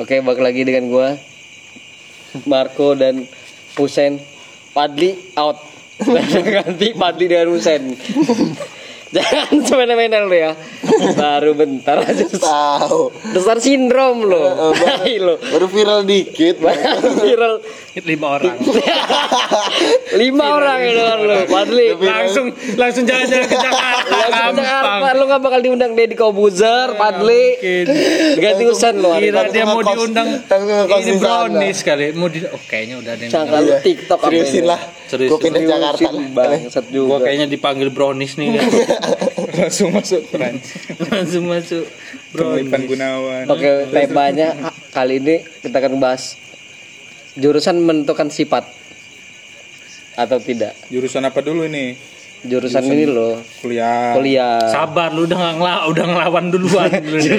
Oke, balik lagi dengan gua Marco dan Husen. Padli out. Ganti Padli dengan Husen. Jangan semena-mena lo ya. Baru bentar aja. Tahu. Besar sindrom lo. Tai lo. Baru viral dikit. Viral lima orang lima orang ya dengar lo. Padli. langsung langsung jalan-jalan ke Jakarta Langsung Jakarta, gampang lo gak bakal diundang Deddy Kobuzer, Padli. Ganti Husen lo. kira dia mau diundang ini brownies kali mau di oh kayaknya udah ada yang Sangka lu TikTok apa Seriusin lah. Serius. Gue pindah Jakarta. Bangsat juga. kayaknya dipanggil brownies nih. langsung masuk Frans langsung masuk. Ivan brownies Gunawan. Oke, temanya kali ini kita akan bahas jurusan menentukan sifat atau tidak. jurusan apa dulu ini Jurusan ini loh, kuliah kuliah. sabar lu udah ngela udah ngelawan duluan lu nih.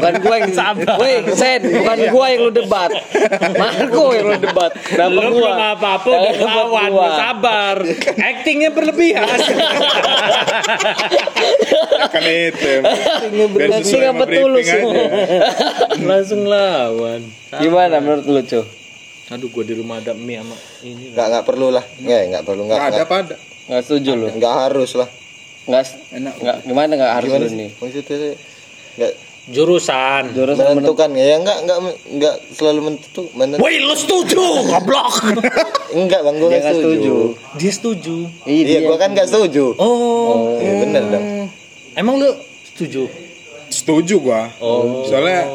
Bukan gua yang Sabar. Woi, Sen, bukan gua yang lu debat. Marco yang lu debat. Kenapa lu gua? belum apa-apa udah Kenapa ngelawan lu sabar actingnya berlebihan kan itu biar Acting sesuai apa tulus langsung lawan Gimana menurut lu, Cu? aduh gua di rumah ada mie sama ini Nggak nggak perlu lah. Nggak nggak perlu nggak. nggak ada pada Nggak setuju lu? nggak harus lah. Nggak enak nggak gimana nggak harus Gimana nih? Maksudnya nggak jurusan Jurusan menentukan menentukan ya nggak nggak nggak selalu menentu menentu Woi lu setuju goblok enggak bang gue dia nggak setuju. setuju. dia setuju Iya, iya dia. gue kan nggak setuju oh Iya, bener dong emang lu setuju setuju gua Oh. soalnya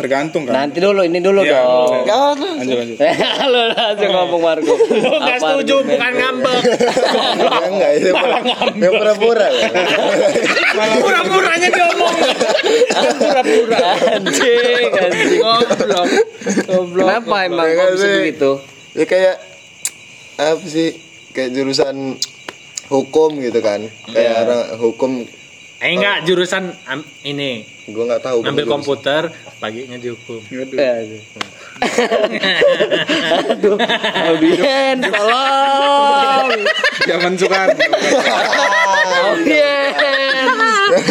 tergantung kan Nanti dulu, ini dulu Iya, dong. ada lanjut lanjut lu langsung ngomong Marco. lu nggak Apa setuju bukan ngambek Ya, enggak itu yang pura-pura ya. pura-puranya diomong pura-pura Anjing, anjing. goblok Goblok. Kenapa emang kok bisa begitu? ya kayak apa sih kayak jurusan hukum gitu kan kayak Iya. orang hukum eh enggak jurusan am- ini gue nggak tahu ngambil jurusan. komputer paginya dihukum Waduh. Eh, aduh. Aduh, Audien, tolong. zaman Soekarno Audien.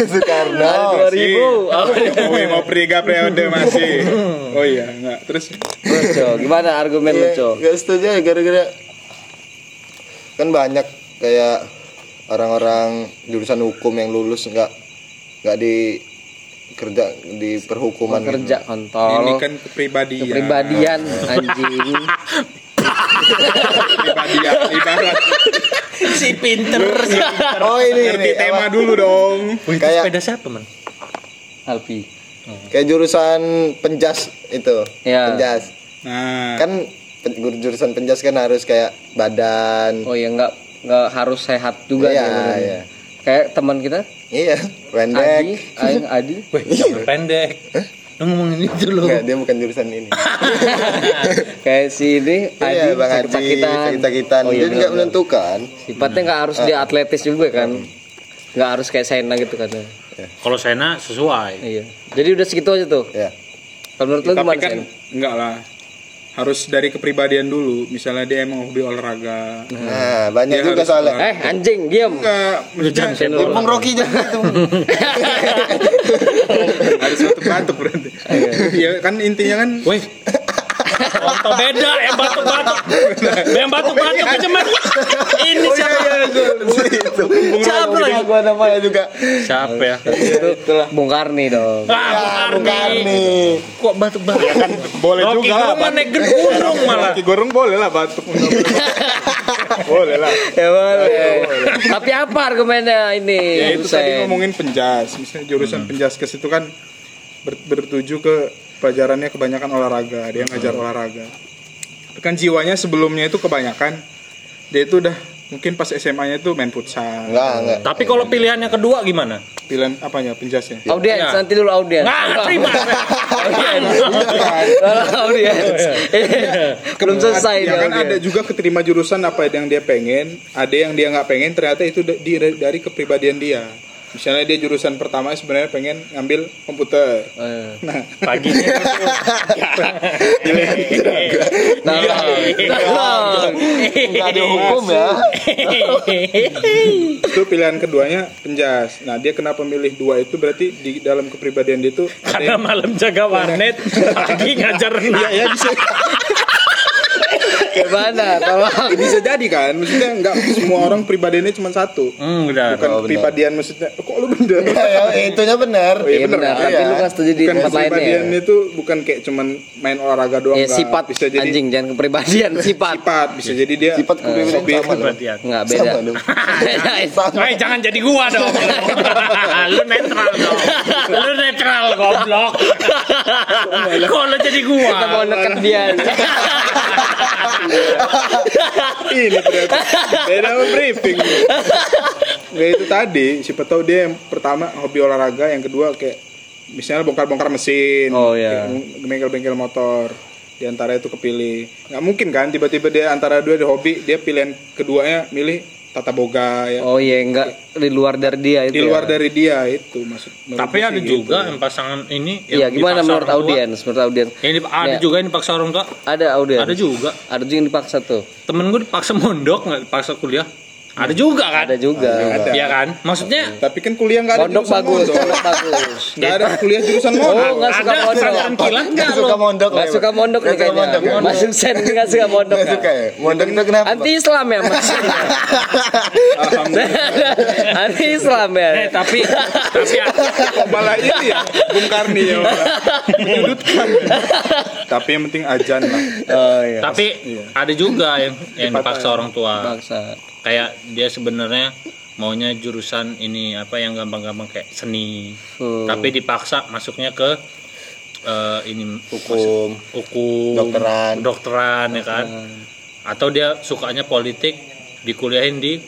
Soekarno 2000. Audien. Jokowi mau periga periode masih oh iya enggak terus Terus, Co, gimana argumen lu, Iya, Co? nggak setuju ya gara-gara kan banyak kayak orang-orang jurusan hukum yang lulus nggak nggak di kerja di perhukuman gitu. Kerja kontol. ini kan kepribadian kepribadian anjing. kepribadian ibarat si pinter si pinter oh ini ngerti ini tema apa? dulu dong Wih, itu Kayak- sepeda siapa man Alpi. kayak jurusan penjas itu Iya. penjas nah kan jurusan penjas kan harus kayak badan Oh ya nggak nggak harus sehat juga Iya, iya. Kayak teman kita iya Adi, pendek Aing Adi. Jangan pendek lu ngomongin itu lu Nggak, dia bukan jurusan ini Kayak si ini Adi iya bang Haji sakit-sakitan. sakit-sakitan Oh, iya, dia nggak menentukan Sifatnya nggak harus dia atletis juga kan. Nggak harus kayak Sena gitu kan. kalau Sena sesuai Iya. Jadi udah segitu aja tuh. ya Kalau menurut lu gimana kan Sen? enggak lah harus dari kepribadian dulu. Misalnya dia emang hobi olahraga. Nah banyak Dia juga harus soalnya. Eh anjing diam. enggak Ya. Bang Rocky jangan gitu. Harus batuk-batuk berarti. Ya kan intinya kan Wih, Contoh beda yang batuk-batuk. Yang batuk-batuk aja mah. Ini siapa? Siapa lagi? gua namanya juga Siapa ya? Bung Karni dong. Ah, Bung Karni Kok batuk-batuk? kan boleh Rocky juga lah mah naik gunung malah. Rocky Gerung boleh lah batuk boleh lah Ya boleh. Tapi apa argumennya ini? ya itu tadi ngomongin penjas misalnya jurusan penjaskes itu kan ber- bertuju ke pelajarannya kebanyakan olahraga dia ngajar olahraga kan jiwanya sebelumnya itu kebanyakan dia itu udah mungkin pas SMA-nya itu main futsal enggak enggak Tapi kalau pilihannya kedua gimana? pilihan apanya penjasnya Audiens, Ya. nanti dulu audiens. Nggak terima. audiens. audiens. Belum selesai ya kan ada juga keterima jurusan apa yang dia pengen ada yang dia nggak pengen ternyata itu dari kepribadian dia misalnya dia jurusan pertama sebenarnya pengen ngambil komputer Eh. nah paginya tolong. Nggak ada hukum ya. itu pilihan keduanya penjas nah dia kenapa milih dua itu berarti di dalam kepribadian dia itu karena malam jaga warnet pagi ngajar renang ya bisa Gimana? Tolong. bisa jadi kan maksudnya nggak semua orang pribadiannya cuma satu hmm benar bukan Oh, pribadian maksudnya kok lu bener ya, ya, itunya benar. Iya benar, Iya. tapi lu kan setuju di tempat lainnya. kepribadian ya? itu bukan kayak cuman main olahraga doang Ya sifat bisa jadi anjing jangan kepribadian sifat. sifat bisa jadi dia Sifat kepribadian hobi sama ya. Enggak beda. Sama dong. Eh jangan jadi gua dong. lu netral dong. Goblok. Kok lu jadi gua? Kita mau neket dia. ini ternyata beda sama briefing ya itu tadi siapa tahu dia yang pertama hobi olahraga yang kedua kayak misalnya bongkar-bongkar mesin Oh, iya. bengkel-bengkel motor di antara itu kepilih nggak mungkin kan tiba-tiba dia antara dua ada hobi dia pilihan keduanya milih tata boga ya Oh iya, enggak di luar dari dia itu. di luar ya. dari dia itu maksud Tapi ada juga gitu. yang pasangan ini Iya, yang gimana menurut audiens? Menurut audiens. Yang dip- ada Ya. juga yang dipaksa orang tua. Ada audiens. Ada juga. Ada juga yang dipaksa tuh. Temen gue dipaksa mondok nggak dipaksa kuliah. Ada juga kan? Ada juga. Ada. Iya kan? Maksudnya tapi kan kuliah nggak ada Pondok jurusan bagus, mondok. bagus. nggak ada kuliah jurusan mondok Oh, nggak suka mondok. pesantren kilat nggak Nggak lo? suka mondok. Nggak suka mondok nih Nggak suka kayaknya. mondok ya? Masuk sen nggak suka mondok. Nggak suka ya? Mondok itu kenapa? Anti Islam ya maksudnya. alhamdulillah Anti Islam ya. Eh tapi tapi malah ini ya Bung Karni ya menyudutkan tapi yang penting ajan lah Oh iya. tapi ada juga yang yang dipaksa orang tua. Paksa. Kayak dia sebenarnya maunya jurusan ini apa yang gampang-gampang kayak seni. Hmm. Tapi dipaksa masuknya ke eh, ini Hukum. hukum, Dokteran. kedokteran, ya kan. Atau dia sukanya politik, dikuliahin di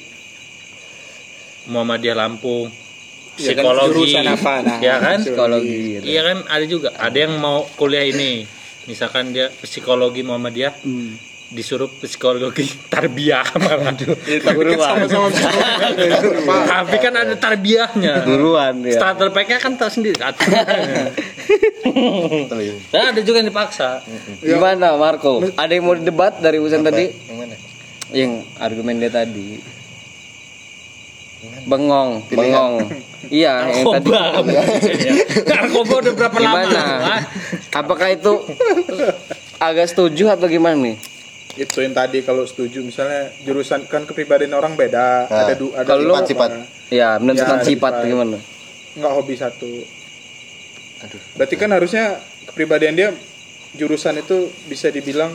Muhammadiyah Lampung. Kan, Psikologi. jurusan apa, nah. ya kan? Psikologi. gitu. Iya kan ada juga. Ada yang mau kuliah ini. Misalkan dia psikologi Muhammadiyah Hmm. Disuruh psikologi tarbiyah malah. tapi kan sama-sama psikologi. Tapi kan ada tarbiyahnya. Guruan ya. Starter pack-nya kan tahu sendiri. nah, ada juga yang dipaksa. Gimana Marco? Ada yang mau debat dari Usen tadi? Yang mana? Yang argumen dia tadi. Bengong, bengong. Iya, yang tadi. Narkoba. Udah berapa lama? Apakah itu agak setuju atau gimana nih? Itu yang tadi kalau setuju misalnya jurusan kan kepribadian orang beda Nah, ada du, ada kalau lu- sifat-sifat. Ya, menentukan Ya, sifat sifat. gimana? nggak hobi satu berarti kan harusnya kepribadian dia jurusan itu bisa dibilang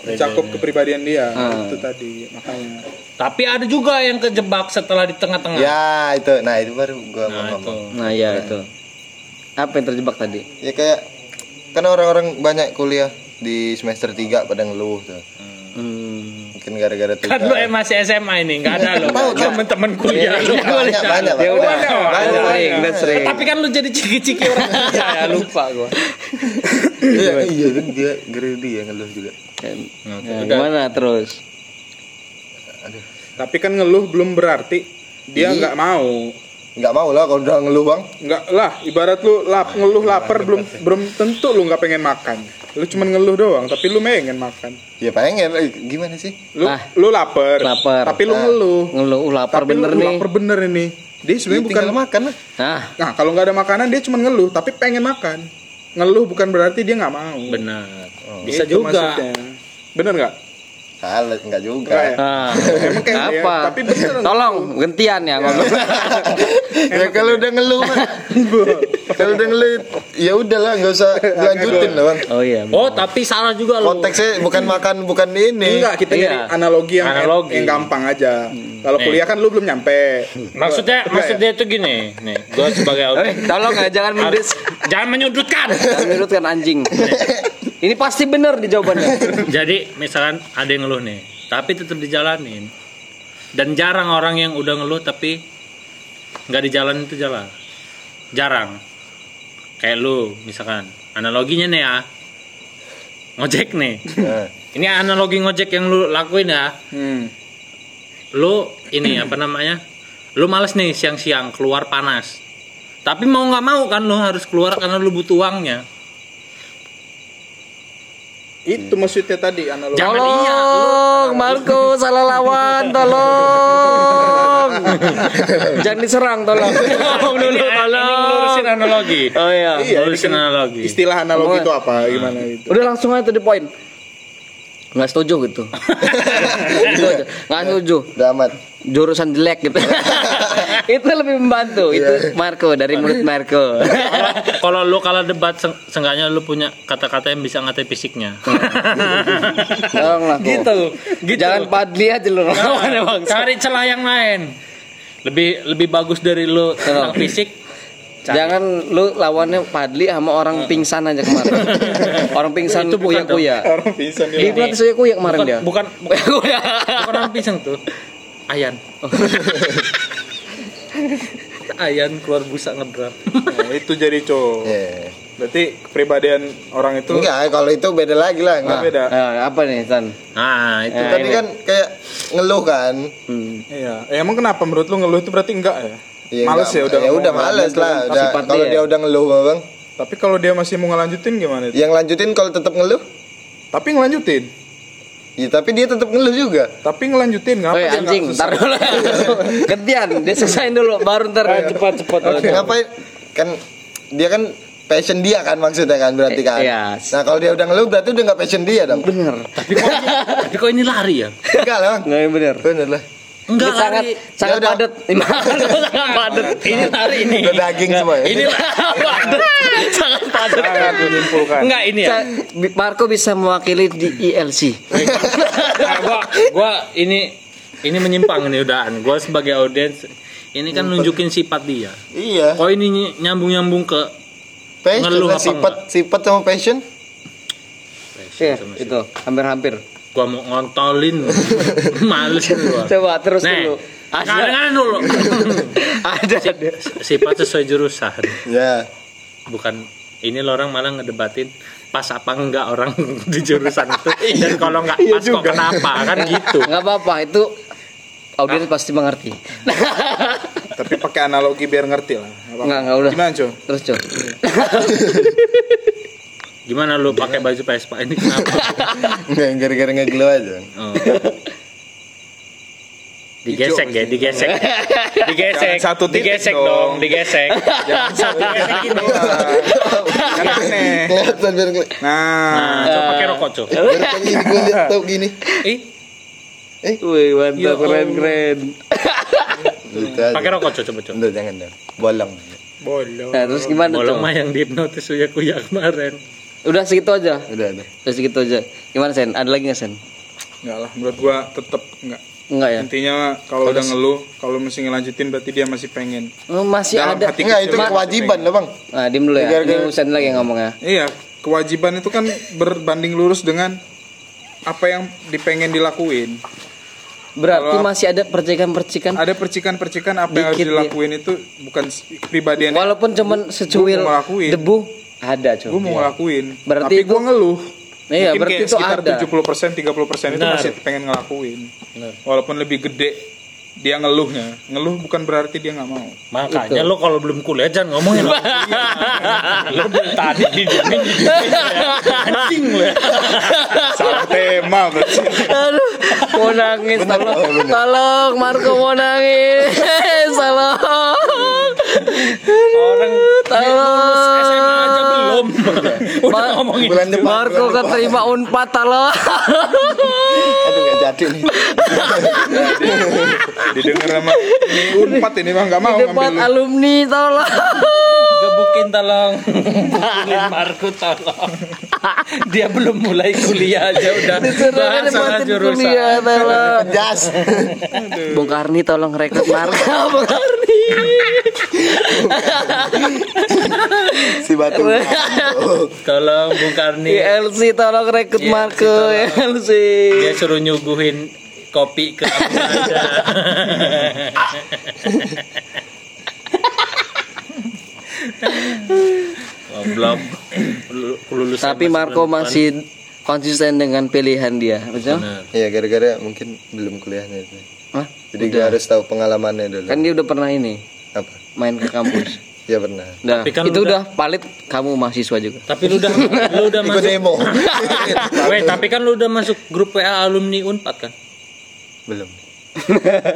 mencakup kepribadian dia Ah. itu tadi makanya Tapi ada juga yang kejebak setelah di tengah-tengah. Ya itu, nah itu baru gua Nah, itu. ngomong. Nah, ya itu. Apa yang terjebak tadi? Ya kayak kan orang-orang banyak kuliah di semester 3 pada ngeluh tuh. Hmm. Mungkin gara-gara tugas. Kan lu eh, masih SMA ini, nggak ada lo. Temen-temen kuliah lu. banyak, banyak, Ya udah, banyak, banyak. sering, udah sering. Tapi kan lu jadi ciki-ciki orang kerja ya lupa gua. Iya, iya kan dia gara dia ngeluh juga. Ya, gimana terus? tapi kan ngeluh belum berarti dia nggak mau Nggak mau lah kalau udah ngeluh bang. nggak lah ibarat lu lap, ngeluh lapar belum belum tentu lu nggak pengen makan lu cuman ngeluh doang tapi lu pengen makan Ya pengen, eh, gimana sih? lu Ah. lu lapar Lapar. tapi lu Ah. ngeluh Ngeluh uh, lapar tapi bener lu, nih. lapar bener ini dia Ya, sebenarnya bukan tinggal makan lah. Nah, nah kalau nggak ada makanan dia cuma ngeluh tapi pengen makan ngeluh bukan berarti dia nggak mau Benar. Bisa Itu juga. maksudnya. bener nggak Salah, enggak juga. Nggak ya? nah. Emang kayak dia, apa? tapi bener. Tolong gantian ya ngomong. ya kalau udah ngeluh mah. kalau udah ngeluh ya udahlah nggak usah lanjutin lah bang. Oh iya. Oh, tapi salah juga lu. Konteksnya bukan makan bukan ini. Enggak, kita Iya. nyari analogi yang Analogi. yang gampang aja. Kalau Nih. kuliah kan lu belum nyampe. Maksudnya Enggak maksudnya itu gini, nih, gua sebagai Eh, audiens tolong ya jangan menudis, jangan menyudutkan. jangan menurutkan anjing. Ini pasti benar di jawabannya. Jadi misalkan ada yang ngeluh nih, tapi tetap dijalanin. Dan jarang orang yang udah ngeluh tapi nggak dijalanin itu jalan. Jarang. Kayak lu misalkan analoginya nih ya. Ngojek nih. Nah, Ini analogi ngojek yang lu lakuin ya. Hmm. Lu ini apa namanya? lu males nih siang-siang keluar panas tapi mau nggak mau kan lu harus keluar karena lu butuh uangnya Itu maksudnya tadi analogi. Jangan iya, lu- Tolong, Marco salah lawan, tolong. Jangan diserang, tolong. Tolong dulu, tolong. analogi Oh iya. Iya, ini ngelurusin kan analogi Istilah analogi itu apa? Gimana itu? Udah langsung aja to the point. Nggak setuju gitu. Gitu aja. Nggak setuju. Udah amat. Jurusan jelek gitu. itu lebih membantu. Itu Marco dari mulut Marco. kalau lu kalah debat seng- seenggaknya lu punya kata-kata yang bisa ngatain fisiknya Tolong lah. Gitu gitu Jangan padli aja lu bang. cari celah yang lain lebih lebih bagus dari lu tentang fisik Jangan lu lawannya Padli sama orang pingsan aja kemarin. orang pingsan Itu bukan kuya-kuya. Orang bisa Di nih. pelatih saya kuya kemarin bukan, dia. bukan bukan Kuya. bukan orang pisang tuh ayan ayan keluar busa ngedrap Nah, itu jadi cowok. Iya. Berarti kepribadian orang itu Enggak, kalau itu beda lagi lah. Enggak. beda. Nah, apa nih San? nah itu Tadi ini. kan kayak ngeluh kan. Hmm. Iya. Eh, emang kenapa menurut lu ngeluh itu berarti enggak ya? Iya, males enggak. ya udah. Ya udah males lah. Tapi Udah, kalau dia. dia udah ngeluh, Bang. Tapi kalau dia masih mau ngelanjutin gimana itu? Yang lanjutin kalau tetap ngeluh, Tapi ngelanjutin. Ya tapi dia tetap ngeluh juga. Tapi ngelanjutin ngapa dia anjing, ntar dulu. Gantian, dia selesaiin dulu baru ntar cepat cepat. Ngapain? Kan dia kan passion dia kan maksudnya kan berarti kan. Eh, iya. Nah kalau dia udah ngeluh berarti udah nggak passion dia dong. Bener. tapi kok ini, tapi kok ini lari ya Enggak lah. Bang. Nggak bener. Bener lah. Enggak Ini sangat lari sangat udah. padat. sangat padat. ini lari ini Udah daging semua ya. ini padat sangat padat Sangat menyimpulkan. enggak ini ya Marco bisa mewakili di E ILC. nah, gua gua ini ini menyimpang nih udahan gua sebagai audiens ini kan nunjukin sifat dia Iya. kok ini nyambung nyambung ke Passion Ngeluh apa sifat sifat sama passion. Iya, itu hampir-hampir. Gua mau ngontolin males gua Coba terus Nih, dulu. kadang-kadang dulu Ada. ada. sifat sesuai jurusan Ya. bukan ini lo orang malah ngedebatin pas apa enggak orang di jurusan itu dan kalau enggak pas kok kenapa kan gitu Nggak apa-apa, itu audiens pasti mengerti. Tapi pakai analogi biar ngerti lah. Nggak apa-apa. Nggak, nggak udah. Gimana, Co? Terus coba. Gimana lu pakai baju Vespa ini kenapa Nggak gara-gara ngegeluh aja. oh. digesek ya digesek digesek Jangan satu titik digesek dong. dong digesek Jangan satu titik gini. Kan aneh. Kelihatan biar kelihatan. Nah, nah coba pakai rokok cok Biar kayak gini gue lihat tau gini. ih Wih, mantap Ya keren Allah. keren. Gitu pakai rokok cok coba cok Udah jangan dong. Bolong. bolong. Nah, terus gimana bolong tuh? mah yang dihipnotis uya kuya kemarin Udah segitu aja. Udah, udah. Udah segitu aja. Gimana Sen? Ada lagi nggak Sen? Enggak lah, menurut gua tetap enggak. Enggak ya? Intinya kalau udah ngeluh, kalau mesti ngelanjutin berarti dia masih pengen. Oh, masih Dalam ada. hati Enggak itu kewajiban lah bang. Nah, diem dulu ya. Gara-gara- Ini Husen lagi yang ngomong ya. Iya, kewajiban itu kan berbanding lurus dengan apa yang dipengen dilakuin. Berarti Kalau- masih ada percikan-percikan. Ada percikan-percikan apa yang harus Dikit, ya. dilakuin itu bukan pribadian. Walaupun cuman secuil debu ada coba. Gue mau ngelakuin. Berarti tapi gue ngeluh. Iya, Mungkin berarti kayak itu sekitar ada. 70% 30% itu Benar. masih pengen ngelakuin. Benar. Walaupun lebih gede dia ngeluhnya. Ngeluh bukan berarti dia nggak mau. makanya lo kalau belum kuliah jangan ngomongin lo lo dari tadi di diemin, di anjing lo Salah tema berarti. Aduh, mau nangis tolong. Tolong Marco mau nangis. Tolong. orang Tolong. Belum udah ngomongin Bulan depan. Marco bulan depan. keterima Unpad tolong. Aduh nggak jadi nih. Didengar sama ini unpad ini mah nggak mau Di depan ngambil. lu. alumni tolong. gebukin tolong pukulin Marco tolong dia belum mulai kuliah aja udah Disuruh bahas jurusan kuliah tolong. Jas. Bung Karni tolong rekrut Marco Bung Karni. Si batu. tolong Bung Karni ILC tolong rekrut Iya, Marco tolong. ILC. dia suruh nyuguhin kopi ke Goblok. Lulusan Tapi Marco masih konsisten dengan pilihan dia, betul? Iya gara-gara mungkin belum kuliahnya itu. Jadi gue harus tahu pengalamannya dulu. Kan dia udah pernah ini Apa? main ke kampus. Ya pernah. Nah, Tapi kan itu udah- udah palit kamu mahasiswa juga. Tapi lu udah lu udah masuk demo. Weh, tapi kan lu udah masuk grup WA alumni Unpad kan? Belum.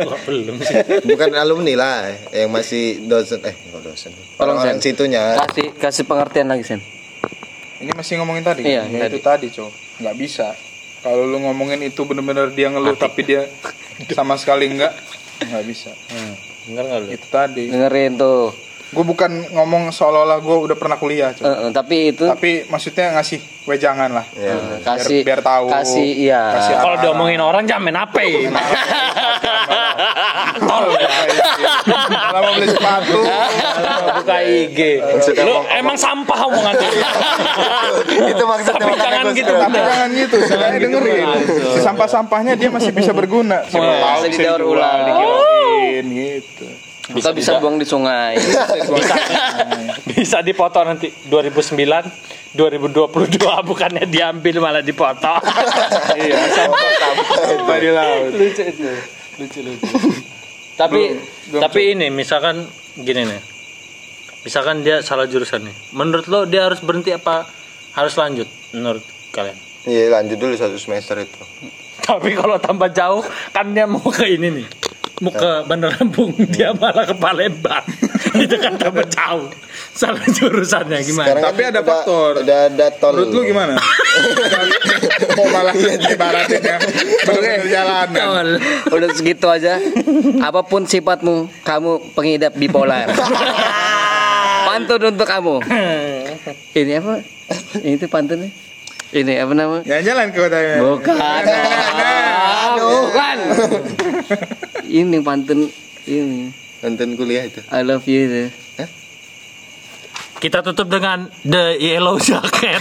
Wah, belum sih. Bukan alumni lah, yang masih dosen eh kok dosen. Tolong, Orang-orang Sen. situnya. Kasih kasih pengertian lagi, Sen. Ini masih ngomongin tadi. Iya, Ya, itu tadi, Cok. Nggak bisa. Kalau lu ngomongin itu bener-bener dia ngeluh tapi dia sama sekali enggak, nggak bisa. Hmm. Dengar enggak lu? Itu tadi. Dengerin tuh. Gue bukan ngomong seolah-olah gue udah pernah kuliah. Eh, eh, tapi itu Tapi maksudnya ngasih wejangan lah. Ya. eh, kasih biar tahu. Kasih iya. Kasih Kalau diomongin orang jangan main HP. Tol. Kalau mau beli sepatu. Buka IG. Lu emang sampah omongan lu. itu maksudnya Tapi jangan gitu. Tapi jangan gitu, jangan dengerin. Si sampah-sampahnya dia masih bisa berguna. Siapa tahu bisa bisa didaur ulang. dikilauin gitu. Kita bisa buang di sungai. bisa bisa dipoto nanti 2009 2022 bukannya diambil malah dipoto Iya, sampah sampah di laut. lucu itu lucu lucu tapi tapi ini misalkan gini nih. Misalkan dia salah jurusan nih. Menurut lo dia harus berhenti apa harus lanjut menurut kalian? Iya lanjut dulu satu semester itu. tapi kalau tambah jauh kan dia mau ke ini nih. Mau ke Bandar Lampung dia malah ke Palembang itu kan tambah jauh salah jurusannya gimana Sekarang Tapi kan ada udah- faktor. Udah ada tol. Menurut lu gimana? Mau malah ibaratin ya bener jalanan. Udah segitu aja. Apa pun sifatmu, kamu pengidap bipolar. Pantun untuk kamu. Ini apa? Ini tuh pantunnya. Ini apa nama? Jalan-jalan ke kotanya. Bukan. Ah, Bukan. Ini pantun ini. Nonton kuliah itu. I love you itu. kita tutup dengan The Yellow Jacket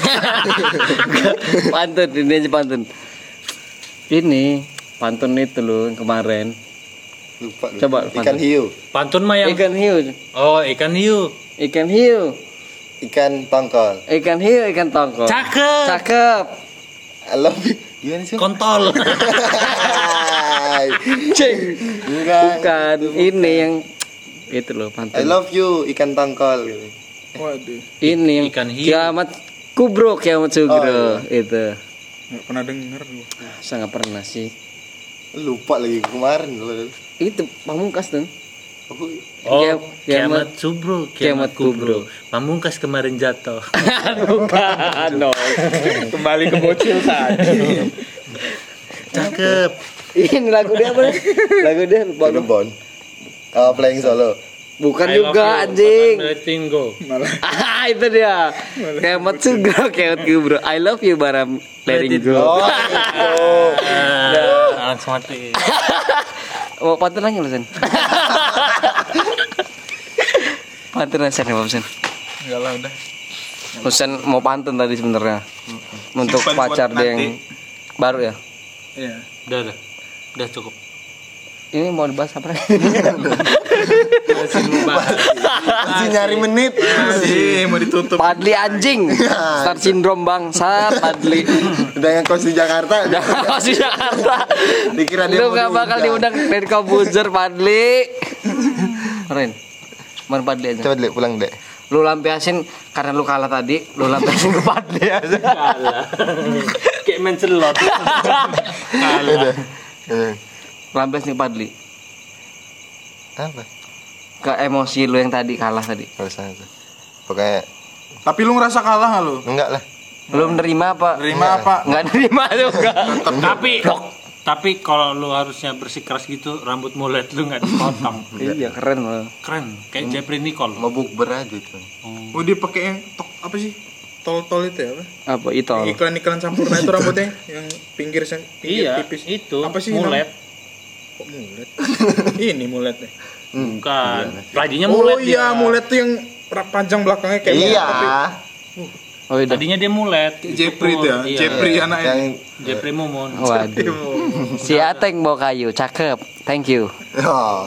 pantun ini aja pantun. Ini pantun itu loh kemarin. Lupa. gua. Coba, Ikan Fanta. hiu. pantun mah yang Ikan hiu, oh ikan hiu ikan hiu, Ikan tongkol. ikan hiu, ikan tongkol. cakep Cakep. I love you. Gimana sih? kontol Hai. Cing. Bukan. Bukan. Ini yang itu loh I pantun. love you ikan tongkol gitu. Waduh, Ini yang Ikan hiu. kiamat kubro kiamat sugro itu. nggak pernah denger gua. Sangat pernah sih. Lupa lagi kemarin gua. Itu pamungkas tuh. Oh, oh Kiam- kiamat, kiamat- subro kiamat kiamat kubro pamungkas kemarin jatuh Bukan dong. Kembali ke bocil tadi. cakep Ini lagu dia apa? Lagu dia gua. Cirebon. Oh, playing solo. Bukan I love juga you, anjing. but I'm letting go Malah Ah itu dia. Kiamat sugro kiamat kubro. I love you baram letting go. Ah, langsung mati Mau pantun lagi lu Sen? pantun aja Sen, Bob, Sen. enggak lah udah. Husen mau pantun tadi sebenarnya. Untuk pacar dia yang baru ya. Iya. udah udah udah cukup Ini mau dibahas apa? Masih nyari menit. Masih mau ditutup. Padli anjing. Star syndrome bangsat Padli. Udah ngekos di Jakarta. Jangan masih Jakarta. Dikira dia Lu mau gak bakal diundang. dari Kobuzer Padli. Keren. Mana Padli aja. Coba deh pulang deh. Lu lampiasin karena lu kalah tadi, lu lampiasin ke Padli aja. kayak main celot Udah. Eh, ke Padli. Apa? Ke emosi lu yang tadi kalah tadi. Gak usah. gak usah. Pokoknya Tapi lu ngerasa kalah nggak lu? enggak lah. Lu nerima apa? Terima apa? Enggak nerima juga. tapi tapi kalau lu harusnya bersikeras gitu rambut mulet lu nggak dipotong Iya keren loh. keren kayak Jeffrey Nicole Mau bukber aja itu. Oh dia pakai yang tok apa sih? Tol-tol itu ya apa? Apa itu? Iklan-iklan sampurna itu rambutnya yang pinggir sen- pinggir iya tipis. itu Apa sih mulet namanya? Kok mulet? Ini muletnya. bukan tadinya Oh mulet iya, dia. mulet tuh yang panjang belakangnya kayak mulet, Iya. tapi Oh iya. tadinya dia mulet Jeffrey itu ya, Iya. Jeffrey anaknya. Yang Jeffrey Mumun Waduh. Si Ateng bawa kayu, cakep. Thank you. oh.